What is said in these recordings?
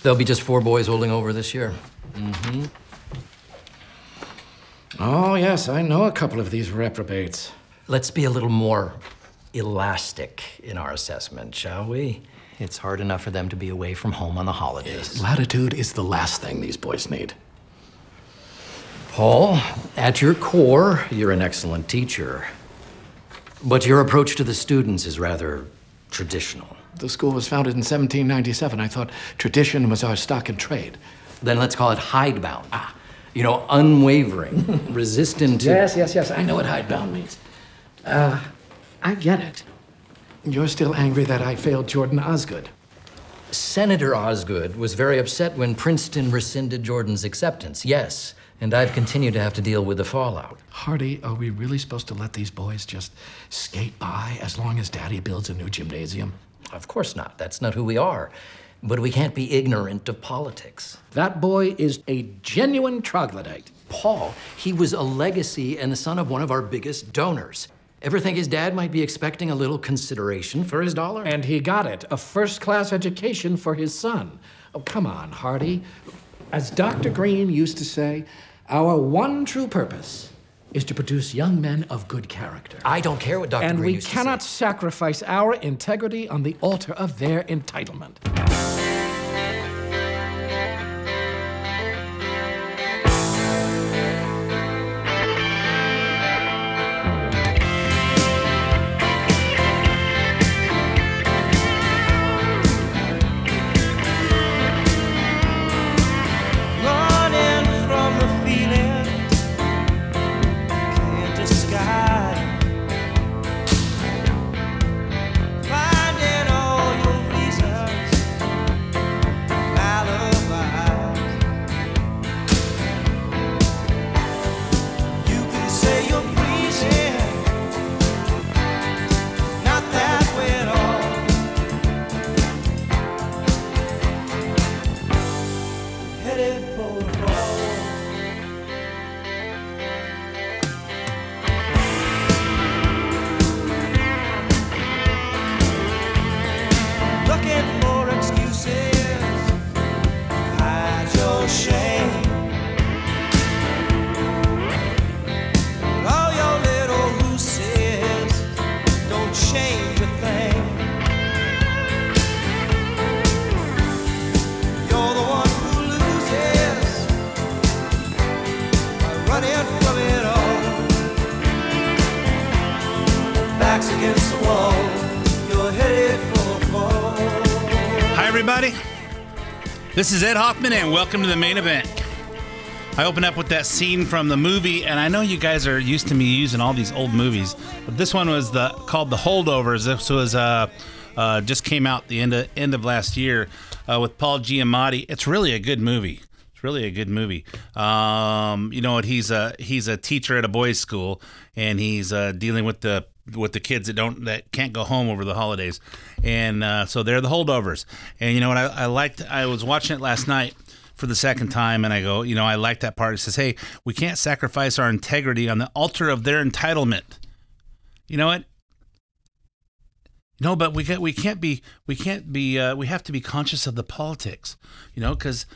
There'll be just four boys holding over this year. Mm-hmm. Oh, yes, I know a couple of these reprobates. Let's be a little more elastic in our assessment, shall we? It's hard enough for them to be away from home on the holidays. Latitude is the last thing these boys need. Paul, at your core, you're an excellent teacher. But your approach to the students is rather traditional. The school was founded in 1797. I thought tradition was our stock in trade. Then let's call it hidebound. Ah, you know, unwavering, resistant to. Yes, yes, yes. I know what hidebound means. Uh, I get it. You're still angry that I failed Jordan Osgood. Senator Osgood was very upset when Princeton rescinded Jordan's acceptance, yes. And I've continued to have to deal with the fallout. Hardy, are we really supposed to let these boys just skate by as long as Daddy builds a new gymnasium? Of course not. That's not who we are. But we can't be ignorant of politics. That boy is a genuine troglodyte. Paul, he was a legacy and the son of one of our biggest donors. Ever think his dad might be expecting a little consideration for his dollar? And he got it a first class education for his son. Oh, come on, Hardy. As Dr. Green used to say, our one true purpose is to produce young men of good character. I don't care what Dr. and Green we used to cannot say. sacrifice our integrity on the altar of their entitlement. This is Ed Hoffman, and welcome to the main event. I open up with that scene from the movie, and I know you guys are used to me using all these old movies, but this one was the called The Holdovers. This was uh, uh, just came out the end of end of last year uh, with Paul Giamatti. It's really a good movie. It's really a good movie. Um, you know what? He's a he's a teacher at a boys' school, and he's uh, dealing with the with the kids that don't that can't go home over the holidays, and uh, so they're the holdovers. And you know what? I, I liked. I was watching it last night for the second time, and I go, you know, I like that part. It says, "Hey, we can't sacrifice our integrity on the altar of their entitlement." You know what? No, but we can't, we can't be we can't be uh, we have to be conscious of the politics, you know, because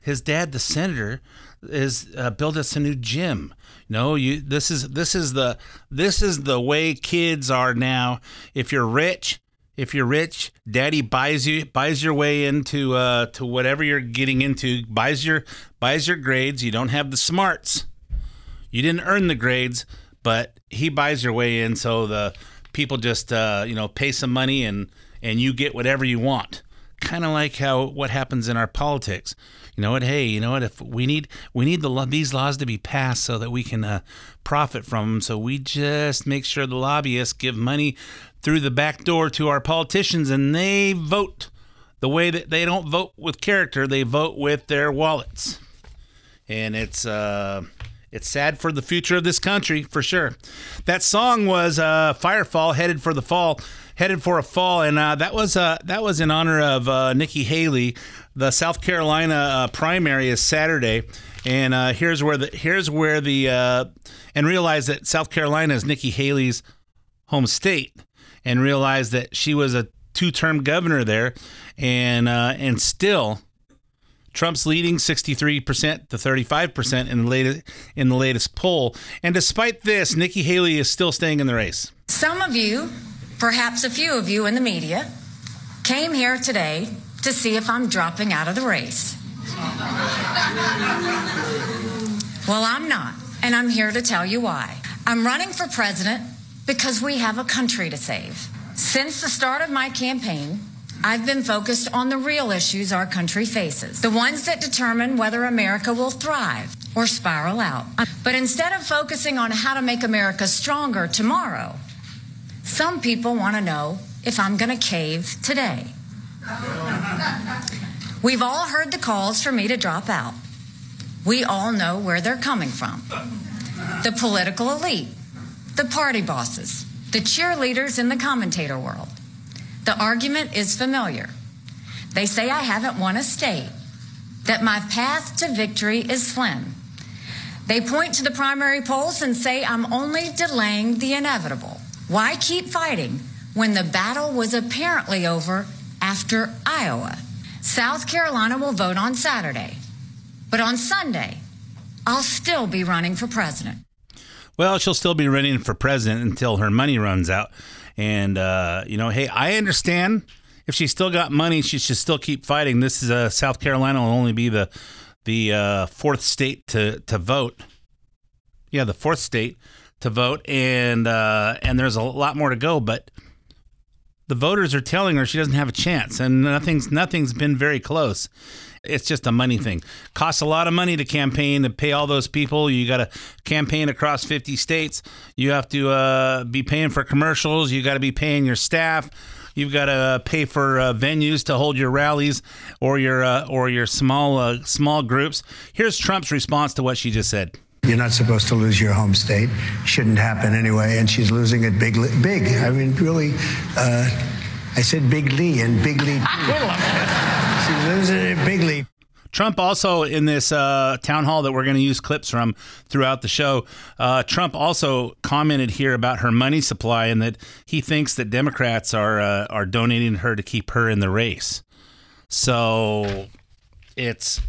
his dad, the senator, is uh, built us a new gym. No, you this is this is the this is the way kids are now. If you're rich, if you're rich, daddy buys you buys your way into uh, to whatever you're getting into, buys your buys your grades. You don't have the smarts. You didn't earn the grades, but he buys your way in so the people just uh, you know pay some money and and you get whatever you want kind of like how what happens in our politics you know what? Hey you know what? If we need we need the these laws to be passed so that we can uh, profit from them so we just make sure the lobbyists give money through the back door to our politicians and they vote the way that they don't vote with character they vote with their wallets. And it's uh, it's sad for the future of this country for sure. That song was uh, "Firefall," headed for the fall, headed for a fall, and uh, that was uh, that was in honor of uh, Nikki Haley. The South Carolina uh, primary is Saturday, and uh, here's where the here's where the uh, and realize that South Carolina is Nikki Haley's home state, and realize that she was a two-term governor there, and and still Trump's leading 63% to 35% in the latest in the latest poll. And despite this, Nikki Haley is still staying in the race. Some of you, perhaps a few of you in the media, came here today to see if I'm dropping out of the race. Well, I'm not, and I'm here to tell you why. I'm running for president because we have a country to save. Since the start of my campaign, I've been focused on the real issues our country faces, the ones that determine whether America will thrive or spiral out. But instead of focusing on how to make America stronger tomorrow, some people want to know if I'm going to cave today. We've all heard the calls for me to drop out. We all know where they're coming from the political elite, the party bosses, the cheerleaders in the commentator world. The argument is familiar. They say I haven't won a state, that my path to victory is slim. They point to the primary polls and say I'm only delaying the inevitable. Why keep fighting when the battle was apparently over after Iowa? South Carolina will vote on Saturday, but on Sunday, I'll still be running for president. Well, she'll still be running for president until her money runs out. And, uh, you know, hey, I understand if she's still got money, she should still keep fighting. This is uh, South Carolina will only be the the uh, fourth state to, to vote. Yeah, the fourth state to vote, and uh, and there's a lot more to go. But the voters are telling her she doesn't have a chance, and nothing's nothing's been very close. It's just a money thing. Costs a lot of money to campaign to pay all those people. You got to campaign across 50 states. You have to uh, be paying for commercials. You got to be paying your staff. You've got to pay for uh, venues to hold your rallies or your uh, or your small uh, small groups. Here's Trump's response to what she just said. You're not supposed to lose your home state. Shouldn't happen anyway. And she's losing it big, big. I mean, really. Uh, I said bigly and bigly. she's losing it bigly. Trump also in this uh, town hall that we're going to use clips from throughout the show. Uh, Trump also commented here about her money supply and that he thinks that Democrats are uh, are donating her to keep her in the race. So it's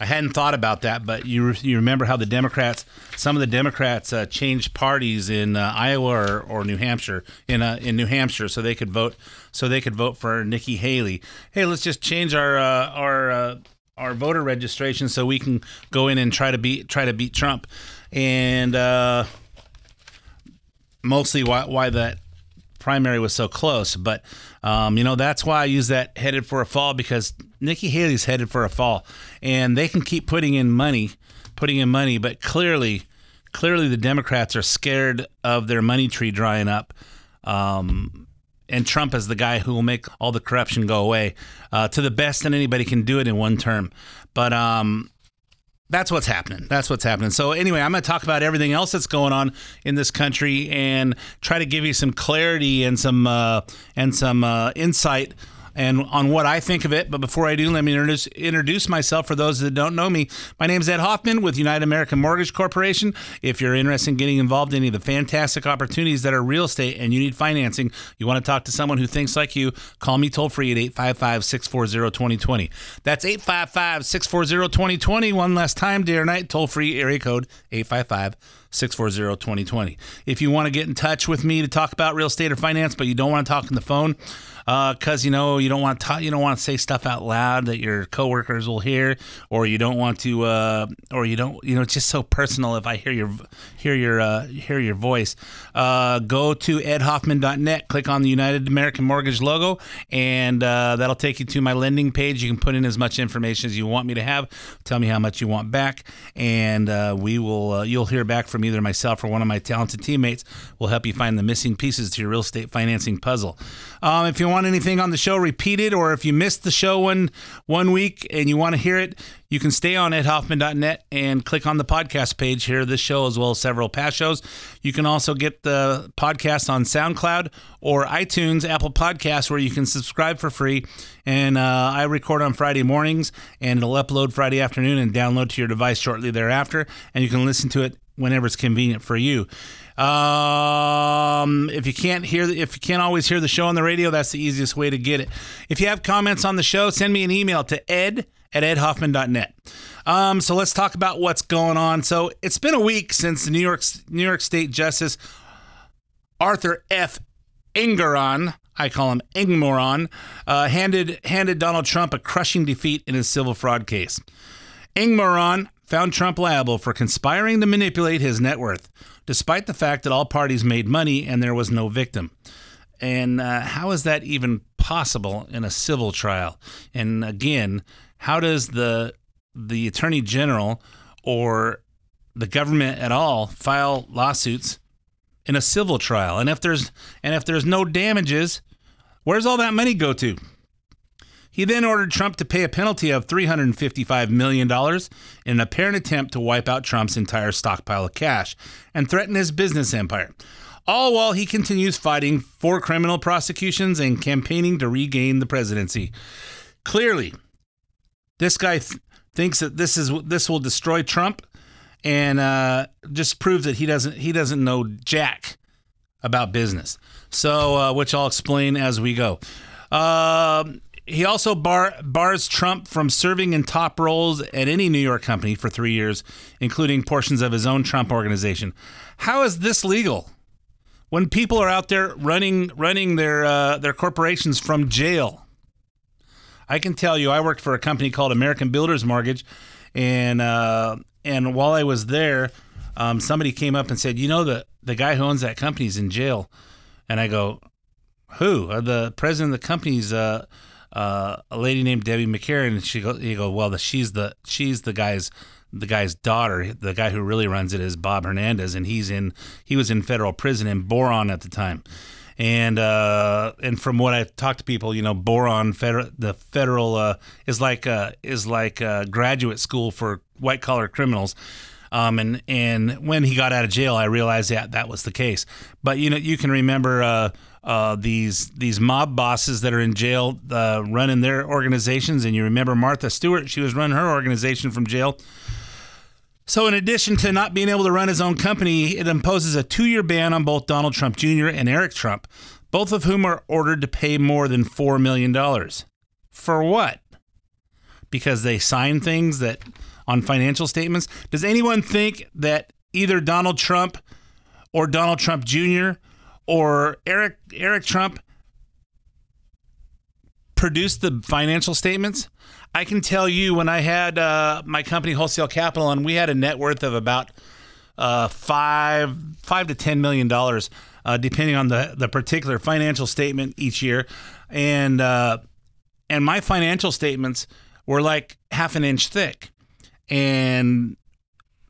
I hadn't thought about that, but you you remember how the Democrats, some of the Democrats uh, changed parties in uh, Iowa or, or New Hampshire in uh, in New Hampshire so they could vote so they could vote for Nikki Haley. Hey, let's just change our uh, our uh, our voter registration so we can go in and try to beat try to beat Trump, and uh, mostly why why that primary was so close. But um, you know that's why I use that headed for a fall because Nikki Haley's headed for a fall, and they can keep putting in money, putting in money, but clearly, clearly the Democrats are scared of their money tree drying up. Um, and Trump is the guy who will make all the corruption go away uh, to the best that anybody can do it in one term. But um, that's what's happening. That's what's happening. So anyway, I'm going to talk about everything else that's going on in this country and try to give you some clarity and some uh, and some uh, insight and on what I think of it. But before I do, let me introduce, introduce myself for those that don't know me. My name is Ed Hoffman with United American Mortgage Corporation. If you're interested in getting involved in any of the fantastic opportunities that are real estate and you need financing, you want to talk to someone who thinks like you, call me toll free at 855 640 2020. That's 855 640 2020. One last time, day or night, toll free area code 855 640 2020. If you want to get in touch with me to talk about real estate or finance, but you don't want to talk on the phone, because uh, you know you don't want to talk, you don't want to say stuff out loud that your coworkers will hear, or you don't want to, uh, or you don't, you know, it's just so personal. If I hear your hear your uh, hear your voice, uh, go to edhoffman.net, click on the United American Mortgage logo, and uh, that'll take you to my lending page. You can put in as much information as you want me to have. Tell me how much you want back, and uh, we will. you'll hear back from either myself or one of my talented teammates. We'll help you find the missing pieces to your real estate financing puzzle. Um, if you want anything on the show repeated, or if you missed the show one one week and you want to hear it, you can stay on edhoffman.net and click on the podcast page here, this show as well as several past shows. You can also get the podcast on SoundCloud or iTunes, Apple Podcasts, where you can subscribe for free. And uh, I record on Friday mornings, and it'll upload Friday afternoon and download to your device shortly thereafter. And you can listen to it whenever it's convenient for you. Um, if you can't hear, if you can't always hear the show on the radio, that's the easiest way to get it. If you have comments on the show, send me an email to ed at edhoffman.net. Um, so let's talk about what's going on. So it's been a week since New York New York State Justice Arthur F. Engoron, I call him Engmoron, uh, handed handed Donald Trump a crushing defeat in his civil fraud case. Engmoron found Trump liable for conspiring to manipulate his net worth, despite the fact that all parties made money and there was no victim. And uh, how is that even possible in a civil trial? And again, how does the the attorney general or the government at all file lawsuits in a civil trial? And if there's and if there's no damages, where's all that money go to? He then ordered Trump to pay a penalty of $355 million in an apparent attempt to wipe out Trump's entire stockpile of cash and threaten his business empire. All while he continues fighting for criminal prosecutions and campaigning to regain the presidency. Clearly, this guy th- thinks that this is this will destroy Trump, and uh, just proves that he doesn't he doesn't know jack about business. So, uh, which I'll explain as we go. Um he also bar, bars Trump from serving in top roles at any New York company for three years, including portions of his own Trump organization. How is this legal? When people are out there running running their uh, their corporations from jail, I can tell you, I worked for a company called American Builders Mortgage, and uh, and while I was there, um, somebody came up and said, "You know the the guy who owns that company is in jail," and I go, "Who?" Uh, the president of the company's uh, uh, a lady named Debbie McCarran, and she go, you go, "Well, the, she's the she's the guy's." The guy's daughter, the guy who really runs it, is Bob Hernandez, and he's in. He was in federal prison in Boron at the time and uh, and from what I've talked to people, you know, boron federal the federal uh, is like uh, is like a graduate school for white collar criminals. Um, and and when he got out of jail, I realized that that was the case. But you know, you can remember uh, uh, these these mob bosses that are in jail uh, running their organizations, and you remember Martha Stewart; she was running her organization from jail. So, in addition to not being able to run his own company, it imposes a two year ban on both Donald Trump Jr. and Eric Trump, both of whom are ordered to pay more than $4 million. For what? Because they sign things that on financial statements? Does anyone think that either Donald Trump or Donald Trump Jr. or Eric Eric Trump produced the financial statements? I can tell you when I had uh, my company Wholesale Capital, and we had a net worth of about uh, five five to ten million dollars, uh, depending on the the particular financial statement each year, and uh, and my financial statements were like half an inch thick, and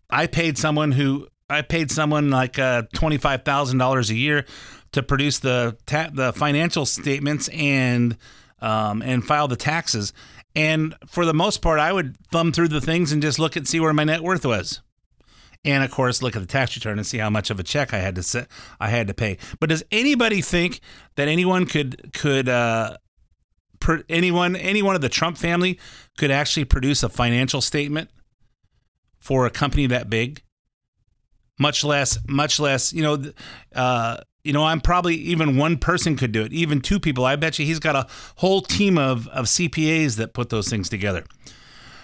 I paid someone who I paid someone like uh, twenty five thousand dollars a year to produce the ta- the financial statements and um, and file the taxes. And for the most part, I would thumb through the things and just look and see where my net worth was. And of course, look at the tax return and see how much of a check I had to set, I had to pay. But does anybody think that anyone could could uh, per, anyone anyone of the Trump family could actually produce a financial statement for a company that big? Much less, much less, you know, uh, you know, I'm probably even one person could do it, even two people. I bet you he's got a whole team of, of CPAs that put those things together.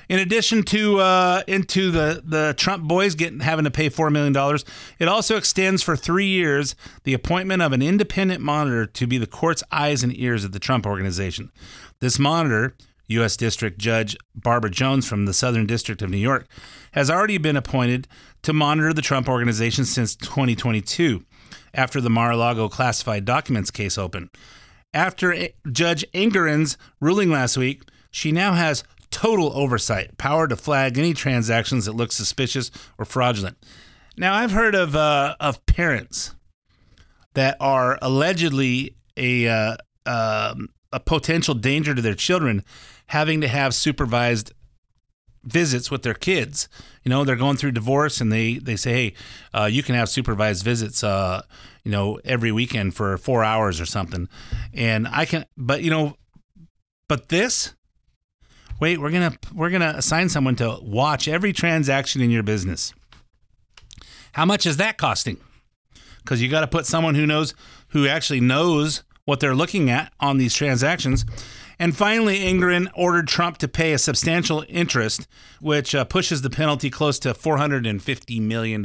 In addition to uh, into the the Trump boys getting having to pay four million dollars, it also extends for three years the appointment of an independent monitor to be the court's eyes and ears of the Trump organization. This monitor, U.S. District Judge Barbara Jones from the Southern District of New York, has already been appointed to monitor the Trump organization since 2022 after the Mar-a-Lago classified documents case opened. After Judge Engoron's ruling last week, she now has total oversight, power to flag any transactions that look suspicious or fraudulent. Now, I've heard of uh, of parents that are allegedly a uh, um, a potential danger to their children having to have supervised visits with their kids. You know, they're going through divorce and they, they say, hey, uh, you can have supervised visits, uh, you know, every weekend for four hours or something. And I can, but, you know, but this, wait, we're going to, we're going to assign someone to watch every transaction in your business. How much is that costing? Because you got to put someone who knows, who actually knows what they're looking at on these transactions. And finally, Engoron ordered Trump to pay a substantial interest, which uh, pushes the penalty close to $450 million.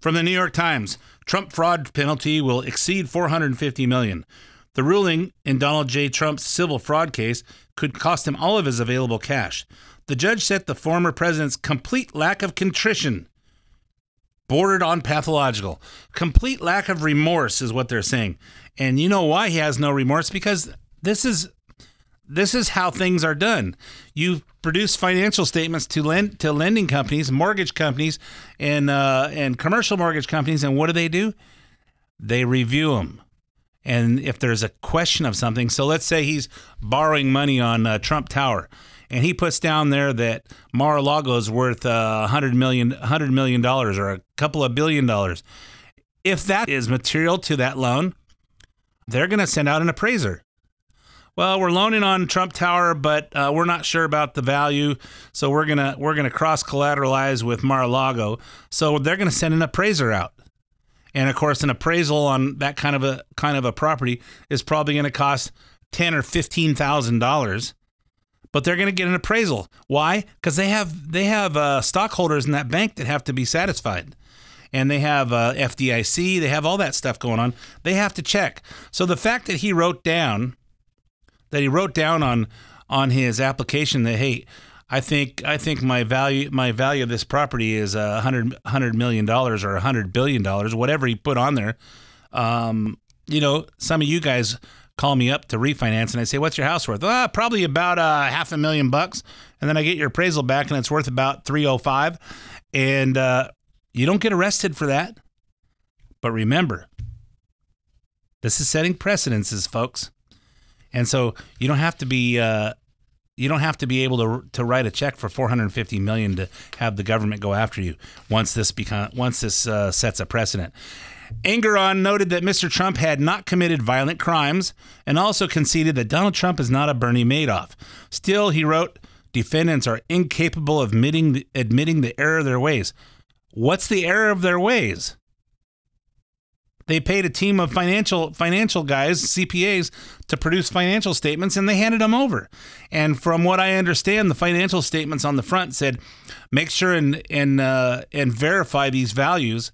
From the New York Times, Trump fraud penalty will exceed 450 million. The ruling in Donald J. Trump's civil fraud case could cost him all of his available cash. The judge said the former president's complete lack of contrition bordered on pathological. Complete lack of remorse is what they're saying. And you know why he has no remorse because this is this is how things are done. You produce financial statements to lend to lending companies, mortgage companies, and uh, and commercial mortgage companies, and what do they do? They review them. And if there's a question of something, so let's say he's borrowing money on uh, Trump Tower, and he puts down there that Mar-a-Lago is worth uh, 100 million, 100 million dollars or a couple of billion dollars. If that is material to that loan, they're going to send out an appraiser well, we're loaning on Trump Tower, but uh, we're not sure about the value, so we're gonna we're gonna cross collateralize with Mar-a-Lago. So they're gonna send an appraiser out, and of course, an appraisal on that kind of a kind of a property is probably gonna cost ten or fifteen thousand dollars. But they're gonna get an appraisal. Why? Because they have they have uh, stockholders in that bank that have to be satisfied and they have uh, FDIC, they have all that stuff going on. They have to check. So the fact that he wrote down that he wrote down on on his application that hey, I think I think my value my value of this property is a hundred hundred million dollars or a hundred billion dollars, whatever he put on there. Um, you know, some of you guys call me up to refinance, and I say, "What's your house worth?" Ah, probably about uh, half a million bucks, and then I get your appraisal back, and it's worth about three oh five, and uh, you don't get arrested for that. But remember, this is setting precedences, folks. And so you don't have to be uh, you don't have to be able to to write a check for 450 million to have the government go after you once this become once this uh, sets a precedent. Engoron noted that Mr. Trump had not committed violent crimes and also conceded that Donald Trump is not a Bernie Madoff. Still, he wrote, defendants are incapable of admitting admitting the error of their ways. What's the error of their ways? They paid a team of financial financial guys, CPAs, to produce financial statements, and they handed them over. And from what I understand, the financial statements on the front said, "Make sure and and uh, and verify these values."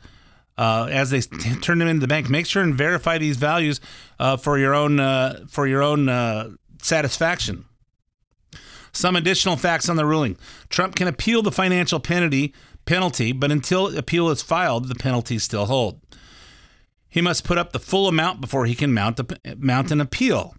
Uh, as they t- turn them into the bank, make sure and verify these values uh, for your own uh, for your own uh, satisfaction. Some additional facts on the ruling: Trump can appeal the financial penalty penalty, but until appeal is filed, the penalties still hold. He must put up the full amount before he can mount, a, mount an appeal.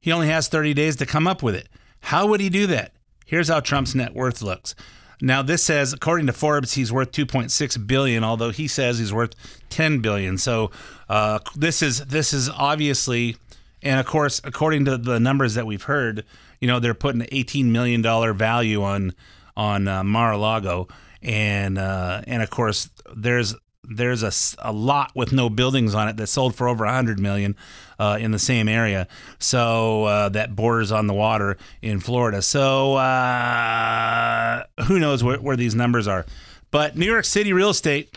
He only has 30 days to come up with it. How would he do that? Here's how Trump's net worth looks. Now this says, according to Forbes, he's worth 2.6 billion, although he says he's worth 10 billion. So uh, this is this is obviously, and of course, according to the numbers that we've heard, you know, they're putting an 18 million dollar value on on uh, Mar-a-Lago, and uh, and of course, there's there's a, a lot with no buildings on it that sold for over 100 million uh, in the same area so uh, that borders on the water in florida so uh, who knows where, where, these numbers are but new york city real estate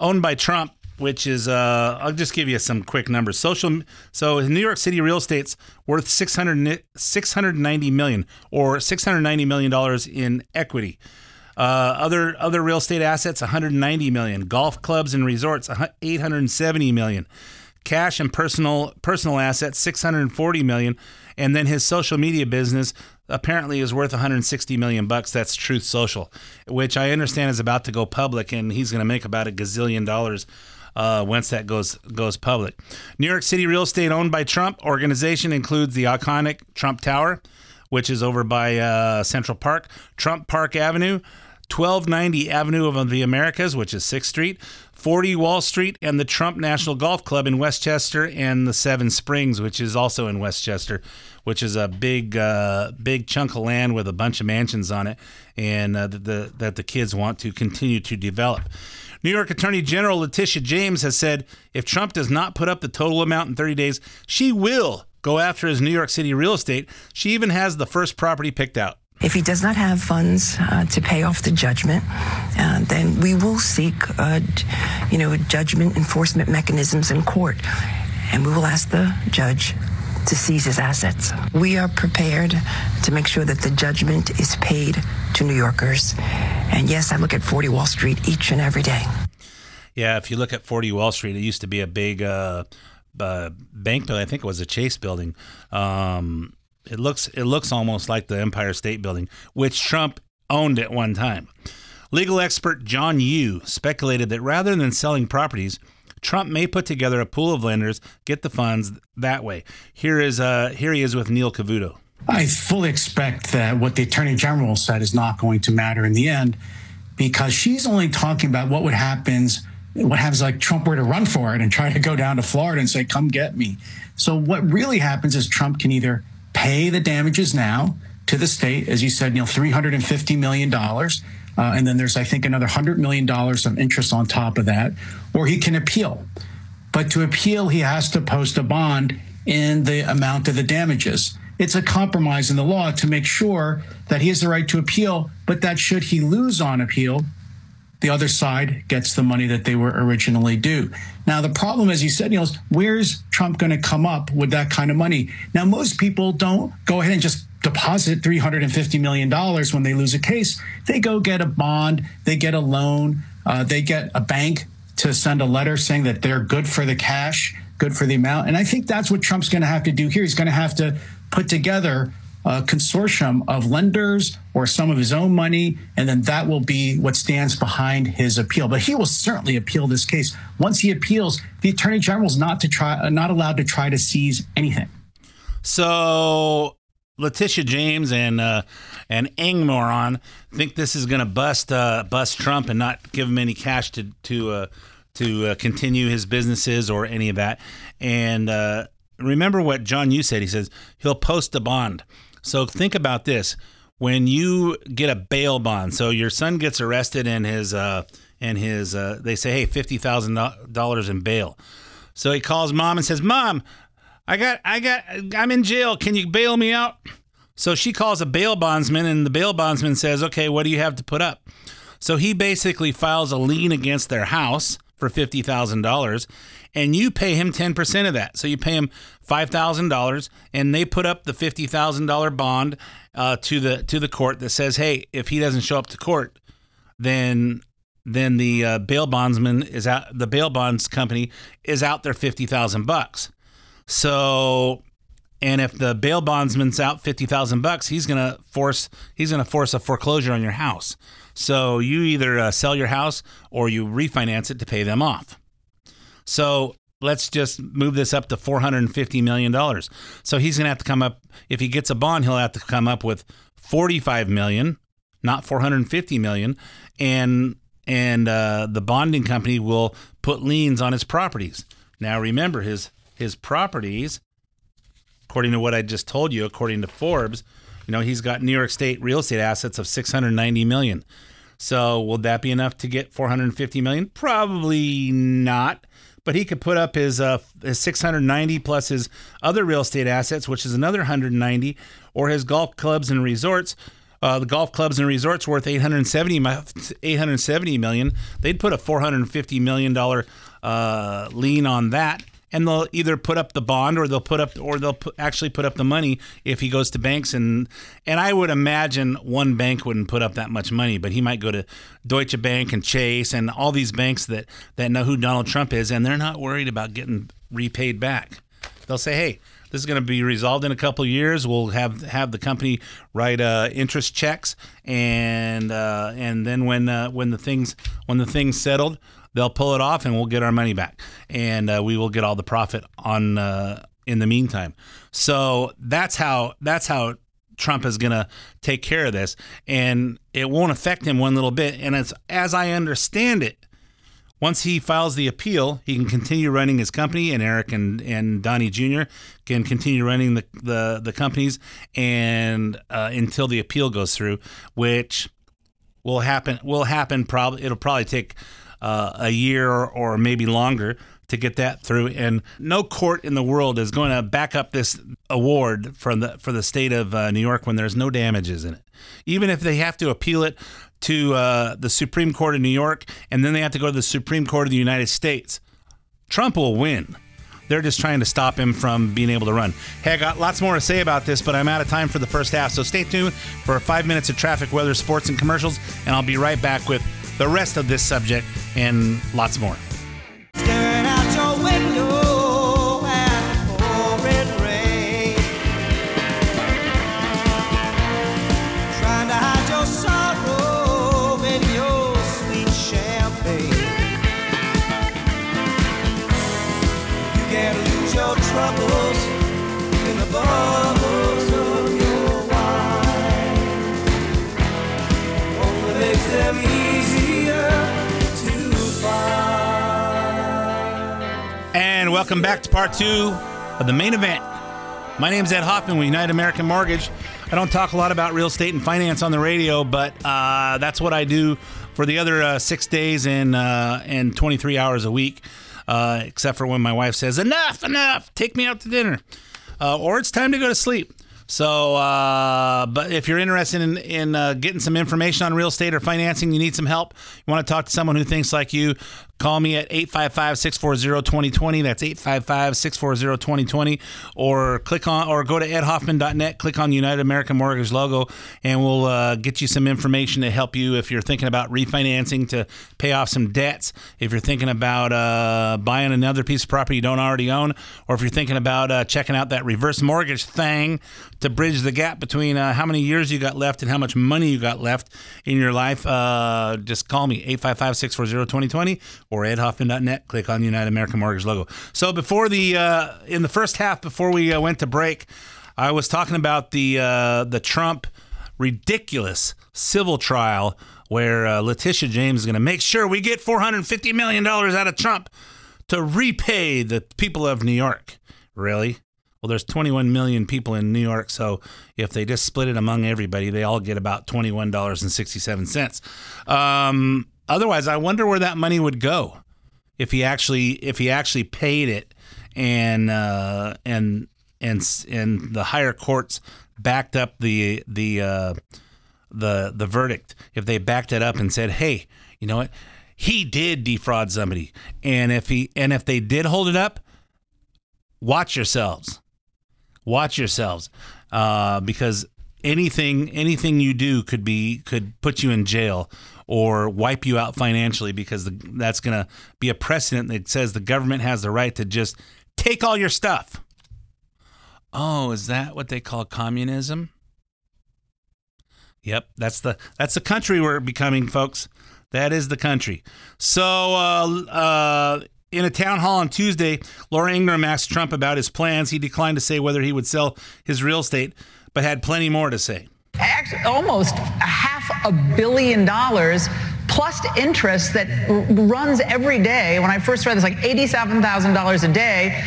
owned by trump which is uh, I'll just give you some quick numbers. Social so New York City real estate's worth 600 690 million or 690 million dollars in equity. Uh, other other real estate assets 190 million. Golf clubs and resorts 870 million. Cash and personal personal assets 640 million. And then his social media business apparently is worth 160 million bucks. That's Truth Social, which I understand is about to go public, and he's going to make about a gazillion dollars uh, once that goes goes public. New York City real estate owned by Trump organization includes the iconic Trump Tower, which is over by uh, Central Park, Trump Park Avenue, 1290 Avenue of the Americas, which is 6th Street, 40 Wall Street, and the Trump National Golf Club in Westchester, and the Seven Springs, which is also in Westchester, which is a big, uh, big chunk of land with a bunch of mansions on it, and uh, the, that the kids want to continue to develop. New York Attorney General Letitia James has said if Trump does not put up the total amount in 30 days, she will go after his New York City real estate. She even has the first property picked out. If he does not have funds uh, to pay off the judgment, uh, then we will seek, uh, you know, judgment enforcement mechanisms in court, and we will ask the judge to seize his assets. We are prepared to make sure that the judgment is paid to New Yorkers. And yes, I look at 40 Wall Street each and every day. Yeah, if you look at 40 Wall Street, it used to be a big uh, bank building. I think it was a Chase building. Um, it looks it looks almost like the Empire State Building, which Trump owned at one time. Legal expert John Yoo speculated that rather than selling properties, Trump may put together a pool of lenders, get the funds that way. Here is uh, here he is with Neil Cavuto. I fully expect that what the attorney general said is not going to matter in the end, because she's only talking about what would happens what happens like Trump were to run for it and try to go down to Florida and say, "Come get me." So what really happens is Trump can either pay the damages now to the state, as you said, hundred and fifty million dollars. Uh, and then there's, I think, another $100 million of interest on top of that, or he can appeal. But to appeal, he has to post a bond in the amount of the damages. It's a compromise in the law to make sure that he has the right to appeal, but that should he lose on appeal, the other side gets the money that they were originally due. Now, the problem, as you said, Neil, is where's Trump going to come up with that kind of money? Now, most people don't go ahead and just deposit $350 million when they lose a case. They go get a bond, they get a loan, uh, they get a bank to send a letter saying that they're good for the cash, good for the amount. And I think that's what Trump's going to have to do here. He's going to have to put together a consortium of lenders or some of his own money, and then that will be what stands behind his appeal. But he will certainly appeal this case. Once he appeals, the attorney general is not to try, not allowed to try to seize anything. So Letitia James and uh, and Engoron think this is going to bust uh, bust Trump and not give him any cash to to uh, to uh, continue his businesses or any of that. And uh, remember what John Yoo said. He says he'll post a bond. So think about this: when you get a bail bond, so your son gets arrested and his uh, his they say, hey, fifty thousand dollars in bail. So he calls mom and says, "Mom, I got, I got, I'm in jail. Can you bail me out? So she calls a bail bondsman, and the bail bondsman says, Okay, what do you have to put up? So he basically files a lien against their house for $50,000, and you pay him 10% of that. So you pay him $5,000, and they put up the $50,000 bond uh, to the to the court that says, Hey, if he doesn't show up to court, then then the uh, bail bondsman is out. The bail bonds company is out their fifty thousand bucks. So, and if the bail bondsman's out fifty thousand bucks, he's gonna force he's gonna force a foreclosure on your house. So you either uh, sell your house or you refinance it to pay them off. So let's just move this up to four hundred and fifty million dollars. So he's gonna have to come up if he gets a bond, he'll have to come up with forty five million, not four hundred and fifty million, and and uh, the bonding company will put liens on his properties. Now remember his his properties, according to what I just told you, according to Forbes, you know, he's got New York State real estate assets of 690 million. So, will that be enough to get 450 million? Probably not. But he could put up his uh, his 690 plus his other real estate assets, which is another 190, or his golf clubs and resorts. Uh, the golf clubs and resorts worth 870 870 million. They'd put a 450 million dollar uh, lien on that and they'll either put up the bond or they'll put up or they'll actually put up the money if he goes to banks and and I would imagine one bank wouldn't put up that much money, but he might go to Deutsche Bank and Chase and all these banks that that know who Donald Trump is and they're not worried about getting repaid back. They'll say, "Hey, this is going to be resolved in a couple years. We'll have have the company write uh, interest checks, and uh, and then when uh, when the things when the things settled, they'll pull it off and we'll get our money back. And uh, we will get all the profit on uh, in the meantime. So that's how that's how Trump is going to take care of this. And it won't affect him one little bit. And as as I understand it once he files the appeal, he can continue running his company, and Eric and, and Donnie Jr. can continue running the, the, the companies and uh, until the appeal goes through, which will happen will happen probably it'll probably take uh, a year or maybe longer to get that through. And no court in the world is going to back up this award from the for the state of uh, New York when there's no damages in it. Even if they have to appeal it to uh, the Supreme Court of New York and then they have to go to the Supreme Court of the United States, Trump will win. They're just trying to stop him from being able to run. Hey, I got lots more to say about this, but I'm out of time for the first half. So stay tuned for five minutes of traffic, weather, sports, and commercials, and I'll be right back with the rest of this subject and lots more. Welcome back to part two of the main event. My name is Ed Hoffman with United American Mortgage. I don't talk a lot about real estate and finance on the radio, but uh, that's what I do for the other uh, six days and uh, and 23 hours a week, uh, except for when my wife says, "Enough, enough, take me out to dinner," uh, or it's time to go to sleep. So, uh, but if you're interested in, in uh, getting some information on real estate or financing, you need some help, you want to talk to someone who thinks like you, call me at 855 640 2020. That's 855 640 2020. Or click on, or go to edhoffman.net, click on United American Mortgage logo, and we'll uh, get you some information to help you if you're thinking about refinancing to pay off some debts, if you're thinking about uh, buying another piece of property you don't already own, or if you're thinking about uh, checking out that reverse mortgage thing to bridge the gap between uh, how many years you got left and how much money you got left in your life, uh, just call me 855 640 2020 or edhoffman.net. Click on the United American Mortgage logo. So before the uh, in the first half, before we uh, went to break, I was talking about the uh, the Trump ridiculous civil trial where uh, Letitia James is going to make sure we get 450 million dollars out of Trump to repay the people of New York. Really? Well, there's 21 million people in New York, so if they just split it among everybody, they all get about $21.67. Um, otherwise, I wonder where that money would go if he actually if he actually paid it and uh, and and and the higher courts backed up the the uh, the the verdict. If they backed it up and said, "Hey, you know what? He did defraud somebody," and if he and if they did hold it up, watch yourselves watch yourselves uh, because anything anything you do could be could put you in jail or wipe you out financially because the, that's going to be a precedent that says the government has the right to just take all your stuff. Oh, is that what they call communism? Yep, that's the that's the country we're becoming, folks. That is the country. So, uh, uh, in a town hall on Tuesday, Laura Ingraham asked Trump about his plans. He declined to say whether he would sell his real estate, but had plenty more to say. Actually, almost a half a billion dollars plus interest that runs every day. When I first read this, like $87,000 a day.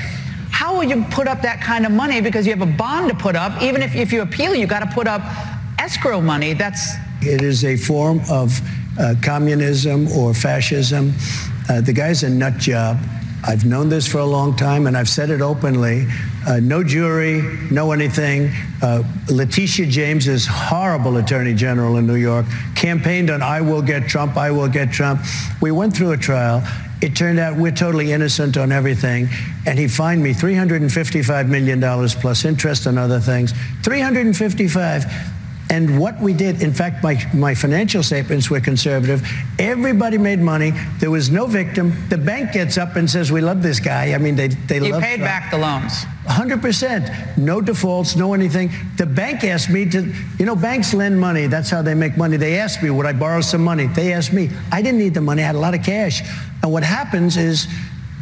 How will you put up that kind of money? Because you have a bond to put up. Even if, if you appeal, you got to put up escrow money. That's It is a form of uh, communism or fascism. Uh, the guy's a nut job. I've known this for a long time, and I've said it openly. Uh, no jury, no anything. Uh, Letitia James is horrible attorney general in New York. Campaigned on "I will get Trump, I will get Trump." We went through a trial. It turned out we're totally innocent on everything, and he fined me 355 million dollars plus interest and other things. 355. And what we did, in fact, my, my financial statements were conservative. Everybody made money. There was no victim. The bank gets up and says, we love this guy. I mean, they, they you love paid Trump. back the loans. 100%. No defaults, no anything. The bank asked me to, you know, banks lend money. That's how they make money. They asked me, would I borrow some money? They asked me. I didn't need the money. I had a lot of cash. And what happens is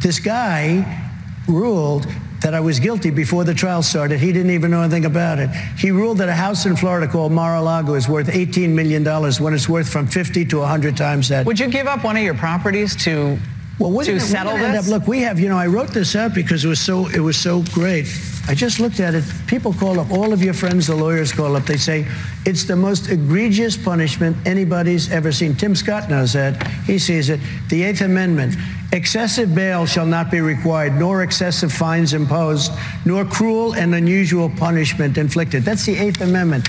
this guy ruled that I was guilty before the trial started. He didn't even know anything about it. He ruled that a house in Florida called Mar-a-Lago is worth $18 million when it's worth from 50 to 100 times that. Would you give up one of your properties to Well, we're to gonna, settle this? up, look, we have, you know, I wrote this out because it was so it was so great. I just looked at it. People call up, all of your friends, the lawyers call up. They say it's the most egregious punishment anybody's ever seen. Tim Scott knows that. He sees it. The Eighth Amendment. Excessive bail shall not be required, nor excessive fines imposed, nor cruel and unusual punishment inflicted. That's the Eighth Amendment.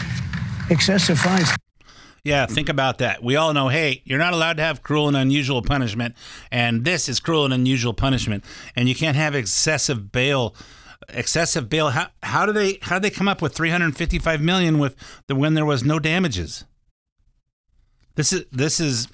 Excessive fines. Yeah, mm-hmm. think about that. We all know, hey, you're not allowed to have cruel and unusual punishment, and this is cruel and unusual punishment, and you can't have excessive bail. Excessive bail. How, how do they how do they come up with 355 million with the when there was no damages? This is this is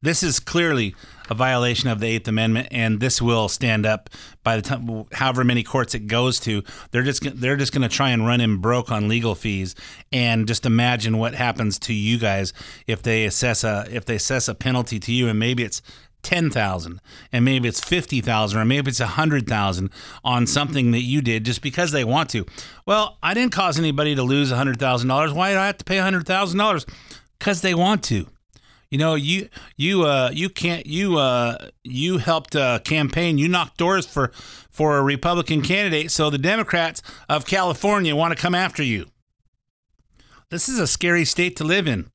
this is clearly a violation of the Eighth Amendment, and this will stand up by the time, however many courts it goes to. They're just they're just going to try and run him broke on legal fees, and just imagine what happens to you guys if they assess a if they assess a penalty to you, and maybe it's ten thousand, and maybe it's fifty thousand, or maybe it's a hundred thousand on something that you did just because they want to. Well, I didn't cause anybody to lose a hundred thousand dollars. Why do I have to pay a hundred thousand dollars? Because they want to. You know, you you uh you can't you uh you helped uh, campaign. You knocked doors for for a Republican candidate, so the Democrats of California want to come after you. This is a scary state to live in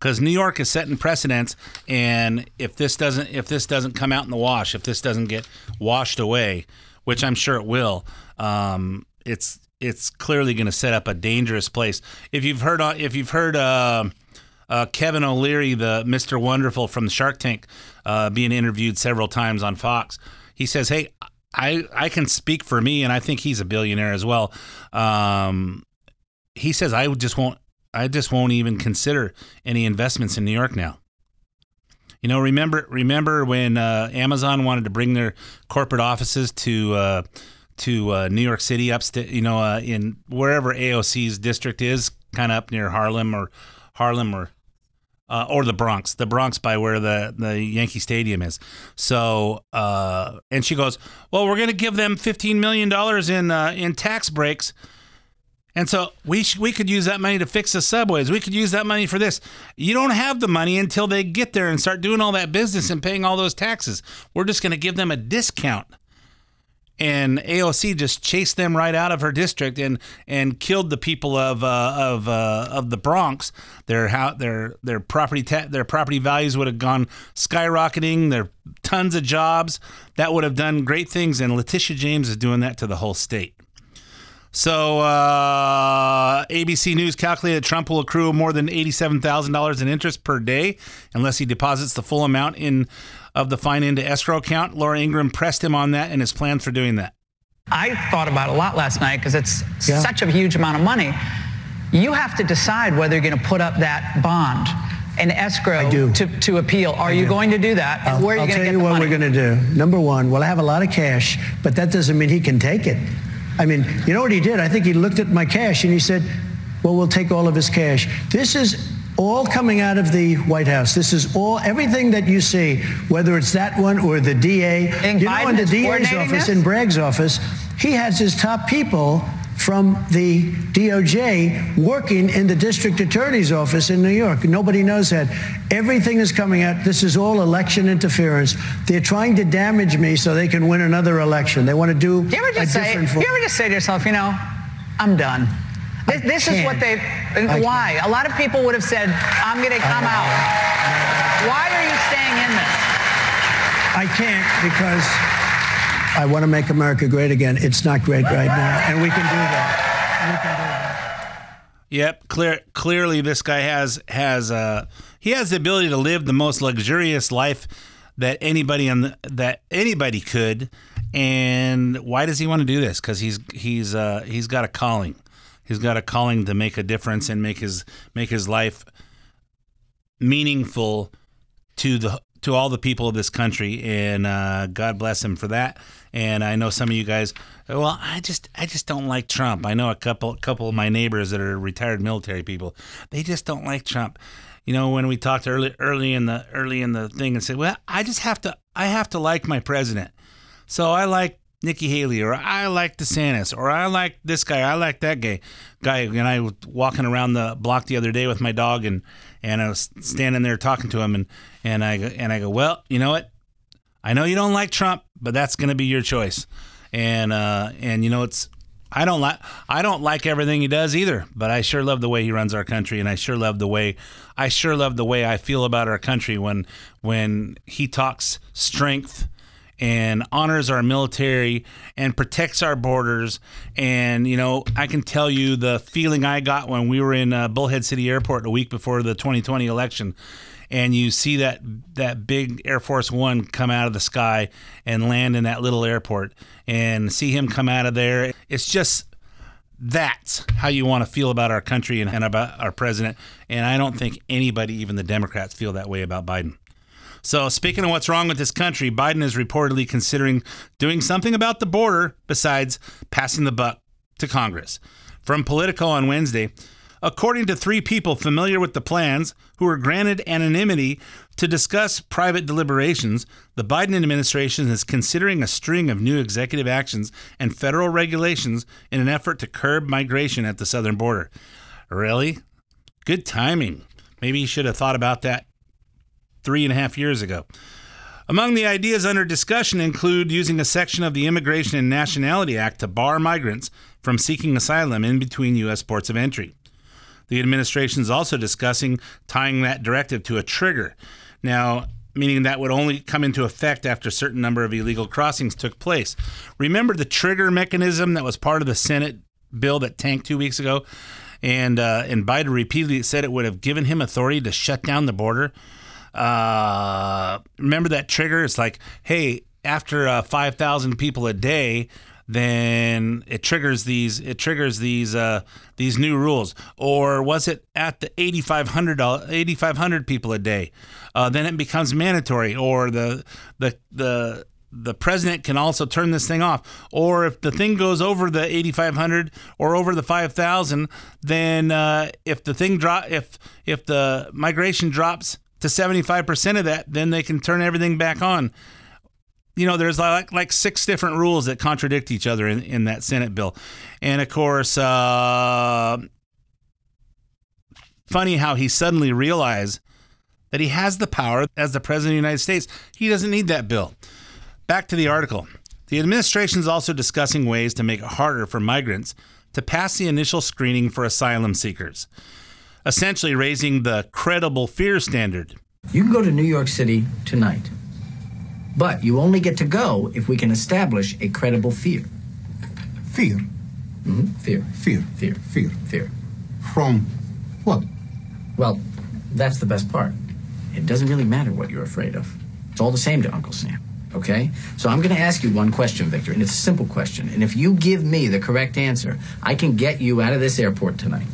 because New York is setting precedents, and if this doesn't if this doesn't come out in the wash, if this doesn't get washed away, which I'm sure it will, um, it's it's clearly going to set up a dangerous place. If you've heard if you've heard. Uh, uh, Kevin O'Leary, the Mr. Wonderful from the Shark Tank, uh, being interviewed several times on Fox. He says, "Hey, I I can speak for me, and I think he's a billionaire as well." Um, he says, "I just won't. I just won't even consider any investments in New York now." You know, remember remember when uh, Amazon wanted to bring their corporate offices to uh, to uh, New York City, upstate, you know, uh, in wherever AOC's district is, kind of up near Harlem or Harlem or uh, or the Bronx, the Bronx by where the, the Yankee Stadium is. So, uh, and she goes, "Well, we're going to give them fifteen million dollars in uh, in tax breaks, and so we sh- we could use that money to fix the subways. We could use that money for this. You don't have the money until they get there and start doing all that business and paying all those taxes. We're just going to give them a discount." And AOC just chased them right out of her district and and killed the people of uh, of uh, of the Bronx. Their how their their property ta- their property values would have gone skyrocketing. There tons of jobs that would have done great things, and Letitia James is doing that to the whole state. So uh, ABC News calculated Trump will accrue more than eighty-seven thousand dollars in interest per day unless he deposits the full amount in of the fine into escrow account. Laura Ingraham pressed him on that and his plans for doing that. I thought about it a lot last night because it's yeah. such a huge amount of money. You have to decide whether you're going to put up that bond and escrow to, to appeal. Are I you do. going to do that? And where are you going to get the money? I'll tell you what we're going to do. Number one, well, I have a lot of cash, but that doesn't mean he can take it. I mean, you know what he did? I think he looked at my cash and he said, well, we'll take all of his cash. This is all coming out of the White House. This is all everything that you see, whether it's that one or the DA. And you know, in the DA's office, this? in Bragg's office, he has his top people from the DOJ working in the district attorney's office in New York. Nobody knows that. Everything is coming out. This is all election interference. They're trying to damage me so they can win another election. They want to do you ever just a say, different. You ever just say to yourself, you know, I'm done. This, this is what they. Why? A lot of people would have said, "I'm going to come out." Why are you staying in this? I can't because I want to make America great again. It's not great right now, and we can do that. We can do that. Yep, clear. Clearly, this guy has has uh, he has the ability to live the most luxurious life that anybody on the, that anybody could. And why does he want to do this? Because he's he's uh, he's got a calling. He's got a calling to make a difference and make his make his life meaningful to the to all the people of this country, and uh, God bless him for that. And I know some of you guys. Well, I just I just don't like Trump. I know a couple couple of my neighbors that are retired military people. They just don't like Trump. You know, when we talked early early in the early in the thing and said, well, I just have to I have to like my president. So I like Nikki Haley, or I like DeSantis, or I like this guy, I like that guy. Guy, and I was walking around the block the other day with my dog, and and I was standing there talking to him, and and I and I go, well, you know what? I know you don't like Trump, but that's going to be your choice, and uh, and you know it's. I don't like I don't like everything he does either, but I sure love the way he runs our country, and I sure love the way I sure love the way I feel about our country when when he talks strength and honors our military and protects our borders. And, you know, I can tell you the feeling I got when we were in uh, Bullhead City Airport a week before the 2020 election. And you see that that big Air Force One come out of the sky and land in that little airport, and see him come out of there. It's just that's how you want to feel about our country and, and about our president. And I don't think anybody, even the Democrats, feel that way about Biden. So, speaking of what's wrong with this country, Biden is reportedly considering doing something about the border besides passing the buck to Congress. From Politico on Wednesday, according to three people familiar with the plans who were granted anonymity to discuss private deliberations, the Biden administration is considering a string of new executive actions and federal regulations in an effort to curb migration at the southern border. Really? Good timing. Maybe you should have thought about that three and a half years ago. Among the ideas under discussion include using a section of the Immigration and Nationality Act to bar migrants from seeking asylum in between U.S. ports of entry. The administration is also discussing tying that directive to a trigger. Now, meaning that would only come into effect after a certain number of illegal crossings took place. Remember the trigger mechanism that was part of the Senate bill that tanked two weeks ago? And, uh, and Biden repeatedly said it would have given him authority to shut down the border. Uh, remember that trigger? It's like, hey, after uh, 5,000 people a day, then it triggers these it triggers these uh, these new rules. Or was it at the 8,500 8,500 people a day? Uh, then it becomes mandatory. Or the the the the president can also turn this thing off. Or if the thing goes over the 8,500 or over the 5,000, then uh, if the thing drop if if the migration drops to 75% of that, then they can turn everything back on you know, there's like like six different rules that contradict each other in, in that Senate bill, and of course, uh, funny how he suddenly realized that he has the power as the president of the United States. He doesn't need that bill. Back to the article. The administration is also discussing ways to make it harder for migrants to pass the initial screening for asylum seekers, essentially raising the credible fear standard. You can go to New York City tonight but you only get to go if we can establish a credible fear. Fear? Mm-hmm. Fear. Fear. Fear. Fear. Fear. From what? Well, that's the best part. It doesn't really matter what you're afraid of. It's all the same to Uncle Sam. Okay? So I'm going to ask you one question, Victor, and it's a simple question. And if you give me the correct answer, I can get you out of this airport tonight.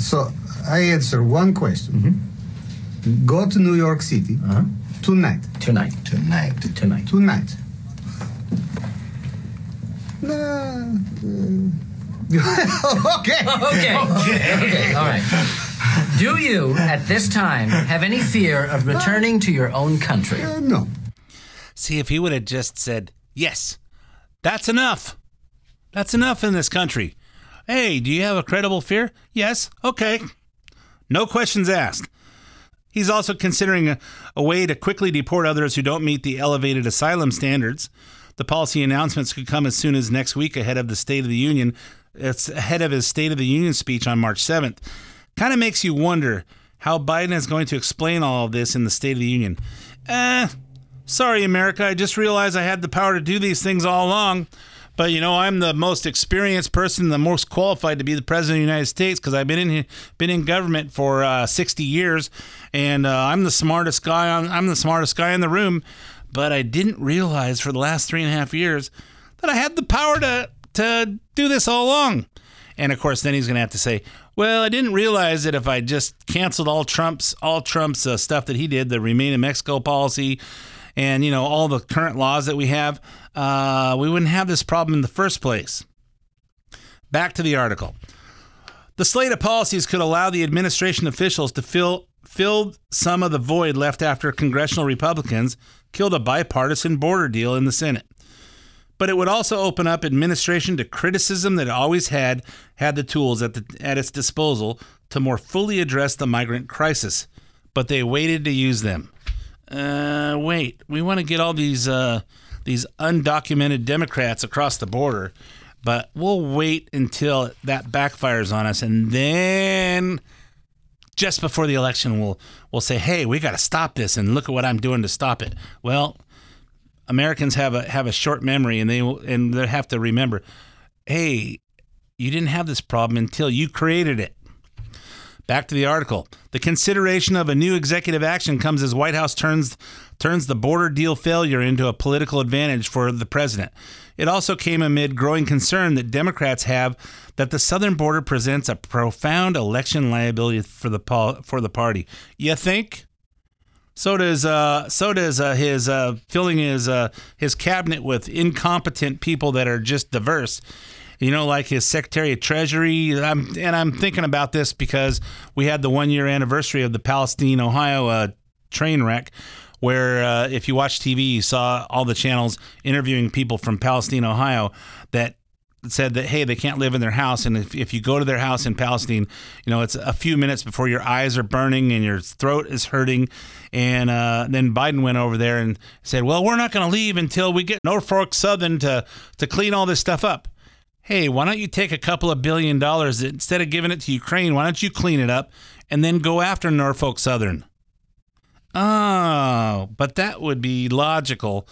So I answer one question. Mm-hmm. Go to New York City Uh-huh. tonight. Tonight. Tonight. Tonight. Tonight. Uh, uh, okay. Okay. Okay. All right. Do you, at this time, have any fear of returning to your own country? Uh, no. See, if he would have just said, yes, that's enough. That's enough in this country. Hey, do you have a credible fear? Yes. Okay. No questions asked. He's also considering a, a, way to quickly deport others who don't meet the elevated asylum standards. The policy announcements could come as soon as next week ahead of the State of the Union. It's ahead of his State of the Union speech on March 7th. Kind of makes you wonder how Biden is going to explain all of this in the State of the Union. Eh, sorry, America. I just realized I had the power to do these things all along. But you know, I'm the most experienced person, the most qualified to be the president of the United States because I've been in been in government for uh, 60 years, and uh, I'm the smartest guy on. I'm the smartest guy in the room. But I didn't realize for the last three and a half years that I had the power to to do this all along. And of course, then he's going to have to say, "Well, I didn't realize that if I just canceled all Trump's all Trump's uh, stuff that he did, the Remain in Mexico policy." And you know all the current laws that we have, uh, we wouldn't have this problem in the first place. Back to the article. The slate of policies could allow the administration officials to fill fill some of the void left after congressional Republicans killed a bipartisan border deal in the Senate. But it would also open up administration to criticism that it always had had the tools at, the, at its disposal to more fully address the migrant crisis, but they waited to use them uh, wait, we want to get all these uh, these undocumented Democrats across the border, but we'll wait until that backfires on us, and then just before the election we'll we'll say, "Hey, we got to stop this," and look at what I'm doing to stop it. Well, Americans have a have a short memory, and they will, and they have to remember, hey, you didn't have this problem until you created it. Back to the article. The consideration of a new executive action comes as White House turns turns the border deal failure into a political advantage for the president. It also came amid growing concern that Democrats have that the southern border presents a profound election liability for the for the party. You think? So does uh, so does uh, his uh, filling his uh, his cabinet with incompetent people that are just diverse. You know, like his Secretary of Treasury. I'm, and I'm thinking about this because we had the one year anniversary of the Palestine, Ohio uh, train wreck, where uh, if you watch TV, you saw all the channels interviewing people from Palestine, Ohio that said that hey they can't live in their house. And if, if you go to their house in palestine you know it's a few minutes before your eyes are burning and your throat is hurting. And uh, then biden went over there and said well we're not going to leave until we get norfolk southern to to clean all this stuff up hey why don't you take a couple of billion dollars instead of giving it to ukraine why don't you clean it up and then go after norfolk southern oh but that would be logical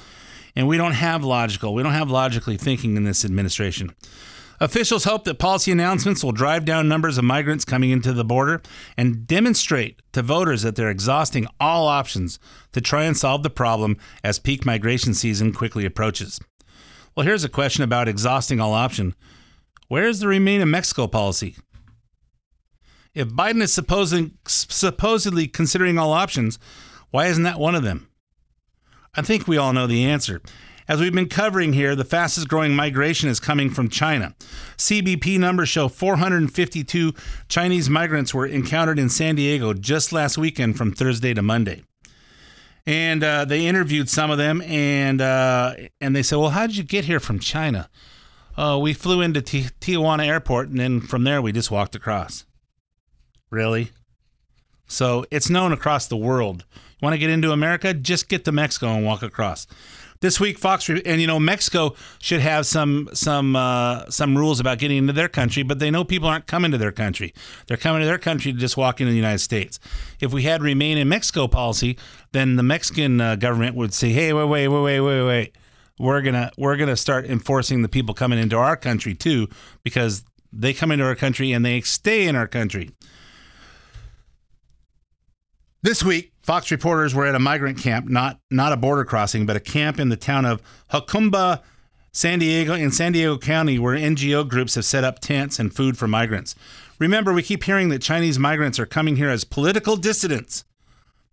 and we don't have logical, we don't have logically thinking in this administration. Officials hope that policy announcements will drive down numbers of migrants coming into the border and demonstrate to voters that they're exhausting all options to try and solve the problem as peak migration season quickly approaches. Well, here's a question about exhausting all option. Where is the Remain in Mexico policy? If Biden is supposing, supposedly considering all options, why isn't that one of them? I think we all know the answer. As we've been covering here, the fastest growing migration is coming from China. CBP numbers show 452 Chinese migrants were encountered in San Diego just last weekend from Thursday to Monday. And uh, they interviewed some of them, and uh, and they said, "Well, how did you get here from China?" Uh, we flew into T- Tijuana Airport, and then from there we just walked across. Really? So it's known across the world You Want to get into America? Just get to Mexico and walk across. This week, Fox and you know Mexico should have some some uh, some rules about getting into their country, but they know people aren't coming to their country. They're coming to their country to just walk into the United States. If we had remain in Mexico policy, then the Mexican uh, government would say, "Hey, wait, wait, wait, wait, wait, wait. We're gonna we're gonna start enforcing the people coming into our country too, because they come into our country and they stay in our country." This week, Fox reporters were at a migrant camp, not not a border crossing, but a camp in the town of Jacumba, San Diego, in San Diego County, where NGO groups have set up tents and food for migrants. Remember, we keep hearing that Chinese migrants are coming here as political dissidents.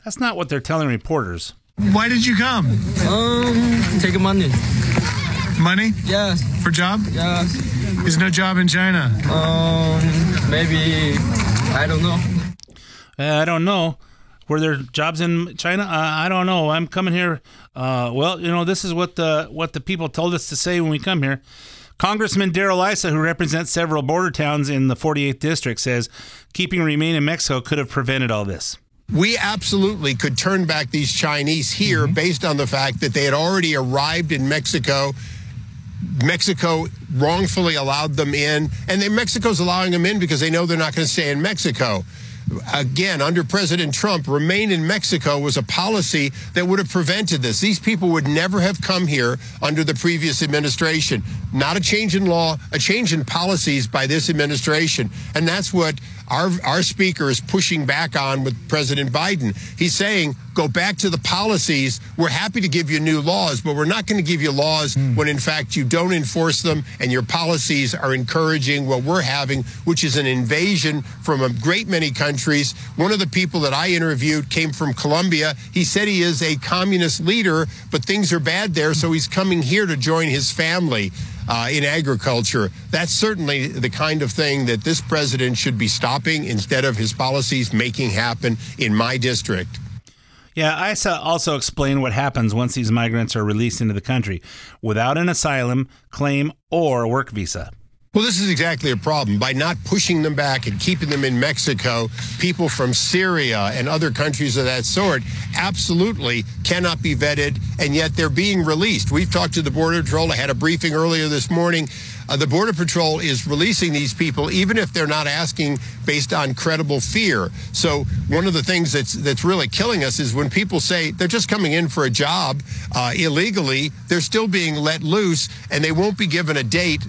That's not what they're telling reporters. Why did you come? Um, take money. Money? Yes. For job? Yes. There's no job in China. Um, maybe I don't know. Uh, I don't know. Were there jobs in China? Uh, I don't know. I'm coming here. Uh, well, you know, this is what the what the people told us to say when we come here. Congressman Darrell Issa, who represents several border towns in the 48th district, says keeping Remain in Mexico could have prevented all this. We absolutely could turn back these Chinese here mm-hmm. based on the fact that they had already arrived in Mexico. Mexico wrongfully allowed them in, and then Mexico's allowing them in because they know they're not going to stay in Mexico again, under President Trump, remain in Mexico was a policy that would have prevented this. These people would never have come here under the previous administration. Not a change in law, a change in policies by this administration. And that's what our, our speaker is pushing back on with President Biden. He's saying, go back to the policies. We're happy to give you new laws, but we're not going to give you laws mm. when in fact you don't enforce them and your policies are encouraging what we're having, which is an invasion from a great many countries. One of the people that I interviewed came from Colombia. He said he is a communist leader, but things are bad there, so he's coming here to join his family uh, in agriculture. That's certainly the kind of thing that this president should be stopping instead of his policies making happen in my district. Yeah, Issa also explained what happens once these migrants are released into the country without an asylum claim or work visa. Well, this is exactly a problem. By not pushing them back and keeping them in Mexico, people from Syria and other countries of that sort absolutely cannot be vetted, and yet they're being released. We've talked to the Border Patrol. I had a briefing earlier this morning. uh, the Border Patrol is releasing these people even if they're not asking based on credible fear. So one of the things that's that's really killing us is when people say they're just coming in for a job uh, illegally, they're still being let loose and they won't be given a date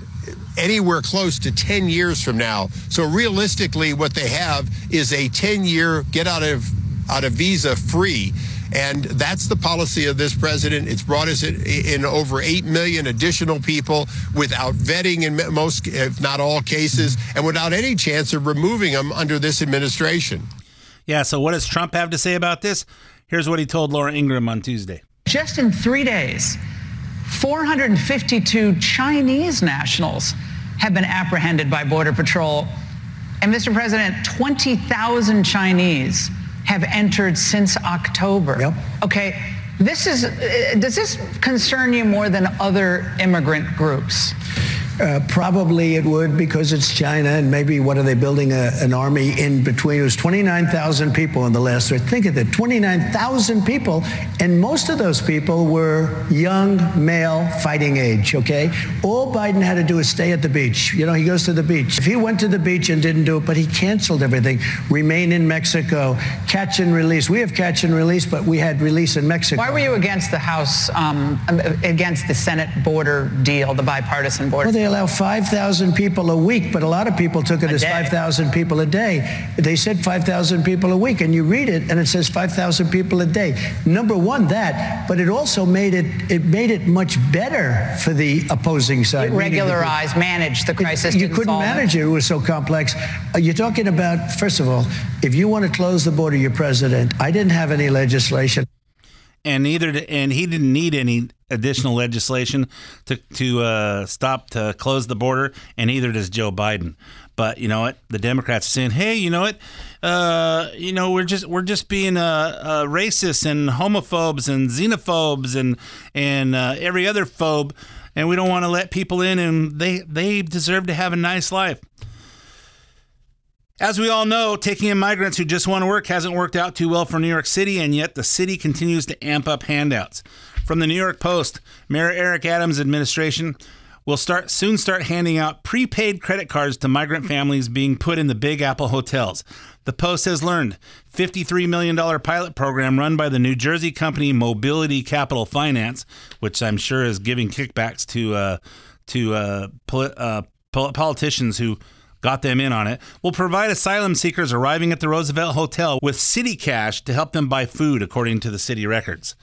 anywhere close to 10 years from now. So realistically, what they have is a 10 year get out of out of visa free. And that's the policy of this president. It's brought us in, in over 8 million additional people without vetting in most, if not all cases, and without any chance of removing them under this administration. Yeah, so what does Trump have to say about this? Here's what he told Laura Ingraham on Tuesday. Just in three days, 452 Chinese nationals have been apprehended by Border Patrol. And Mr. President, 20,000 Chinese have entered since October. Yep. Okay, this is, uh, does this concern you more than other immigrant groups? Uh, probably it would because it's China and maybe what are they building a, an army in between? It was 29,000 people in the last threat. Think of that, 29,000 people, and most of those people were young male fighting age. Okay, all Biden had to do is stay at the beach. You know, he goes to the beach. If he went to the beach and didn't do it, but he canceled everything. Remain in Mexico, catch and release. We have catch and release, but we had release in Mexico. Why were you against the House, um, against the Senate border deal, the bipartisan border? Well, allow 5,000 people a week, but a lot of people took it A as 5,000 people a day. They said 5,000 people a week, and you read it, and it says 5,000 people a day. Number one, that, but it also made it it made it much better for the opposing side. meaning the- Regularize, manage the crisis. you couldn't solve manage it. It was so complex. Uh, You're talking about, first of all, if you want to close the border, you're president. I didn't have any legislation. and neither did, and he didn't need any additional legislation to to uh, stop to close the border, and neither does Joe Biden. But you know what? The Democrats are saying, "Hey, you know what? Uh, you know we're just we're just being uh, uh, racist and homophobes and xenophobes and and uh, every other phobe, and we don't want to let people in, and they they deserve to have a nice life." As we all know, taking in migrants who just want to work hasn't worked out too well for New York City, and yet the city continues to amp up handouts. From the New York Post, Mayor Eric Adams' administration will start soon start handing out prepaid credit cards to migrant families being put in the Big Apple hotels. The Post has learned $53 million pilot program run by the New Jersey company Mobility Capital Finance, which I'm sure is giving kickbacks to uh, to uh, poli- uh, pol- politicians who got them in on it, will provide asylum seekers arriving at the Roosevelt Hotel with city cash to help them buy food, according to the city records.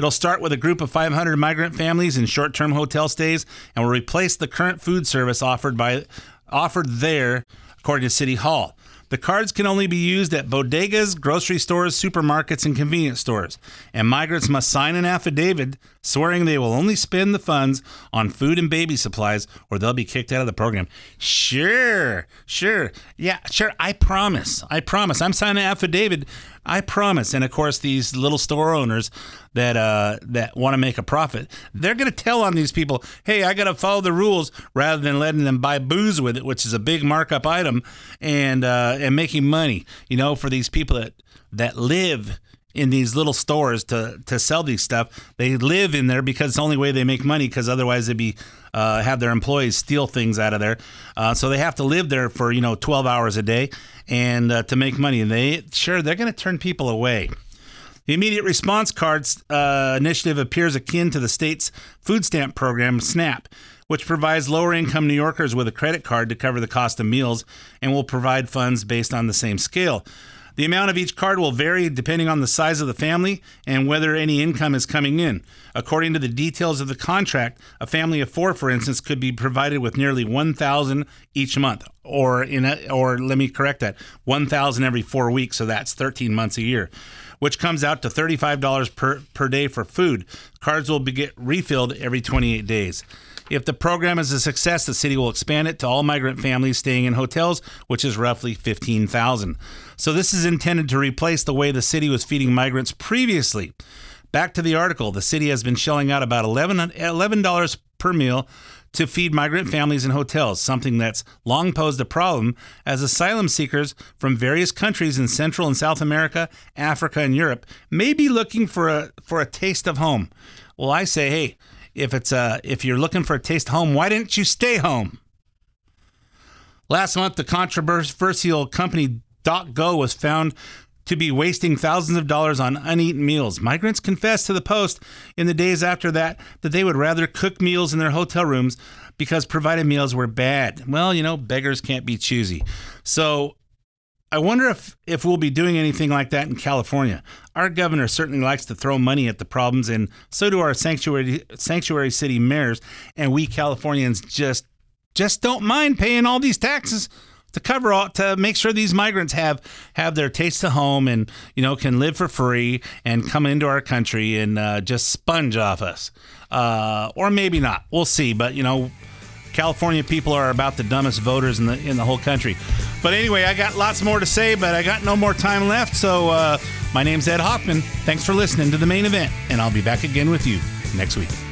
It'll start with a group of 500 migrant families in short-term hotel stays and will replace the current food service offered by offered there, according to City Hall. The cards can only be used at bodegas, grocery stores, supermarkets, and convenience stores. And migrants must sign an affidavit swearing they will only spend the funds on food and baby supplies or they'll be kicked out of the program. Sure, sure. Yeah, sure. I promise. I promise. I'm signing an affidavit. I promise. And of course, these little store owners that uh, that want to make a profit, they're going to tell on these people, "Hey, I got to follow the rules," rather than letting them buy booze with it, which is a big markup item, and uh, and making money. You know, for these people that that live in these little stores to to sell these stuff. They live in there because it's the only way they make money. Because otherwise, they'd be uh, have their employees steal things out of there. Uh, so they have to live there for you know twelve hours a day and uh, to make money. And they sure they're going to turn people away. The immediate response cards uh, initiative appears akin to the state's food stamp program, SNAP, which provides lower income New Yorkers with a credit card to cover the cost of meals and will provide funds based on the same scale. The amount of each card will vary depending on the size of the family and whether any income is coming in. According to the details of the contract, a family of four, for instance, could be provided with nearly 1,000 each month, or in a, or let me correct that, 1,000 every four weeks. So that's 13 months a year, which comes out to $35 per per day for food. Cards will be get refilled every 28 days. If the program is a success, the city will expand it to all migrant families staying in hotels, which is roughly 15,000. So this is intended to replace the way the city was feeding migrants previously. Back to the article, the city has been shelling out about $11, $11 per meal to feed migrant families in hotels, something that's long posed a problem as asylum seekers from various countries in Central and South America, Africa, and Europe may be looking for a for a taste of home. Well, I say, hey, if it's uh if you're looking for a taste of home, why didn't you stay home? Last month, the controversial company DocGo was found to be wasting thousands of dollars on uneaten meals. Migrants confessed to the Post in the days after that that they would rather cook meals in their hotel rooms because provided meals were bad. Well, you know, beggars can't be choosy. So I wonder if, if we'll be doing anything like that in California. Our governor certainly likes to throw money at the problems, and so do our sanctuary sanctuary city mayors. And we Californians just just don't mind paying all these taxes to cover all to make sure these migrants have have their taste of home and you know can live for free and come into our country and uh, just sponge off us, uh, or maybe not. We'll see. But you know. California people are about the dumbest voters in the in the whole country. But anyway, I got lots more to say, but I got no more time left. So uh, my name's Ed Hoffman. Thanks for listening to the main event, and I'll be back again with you next week.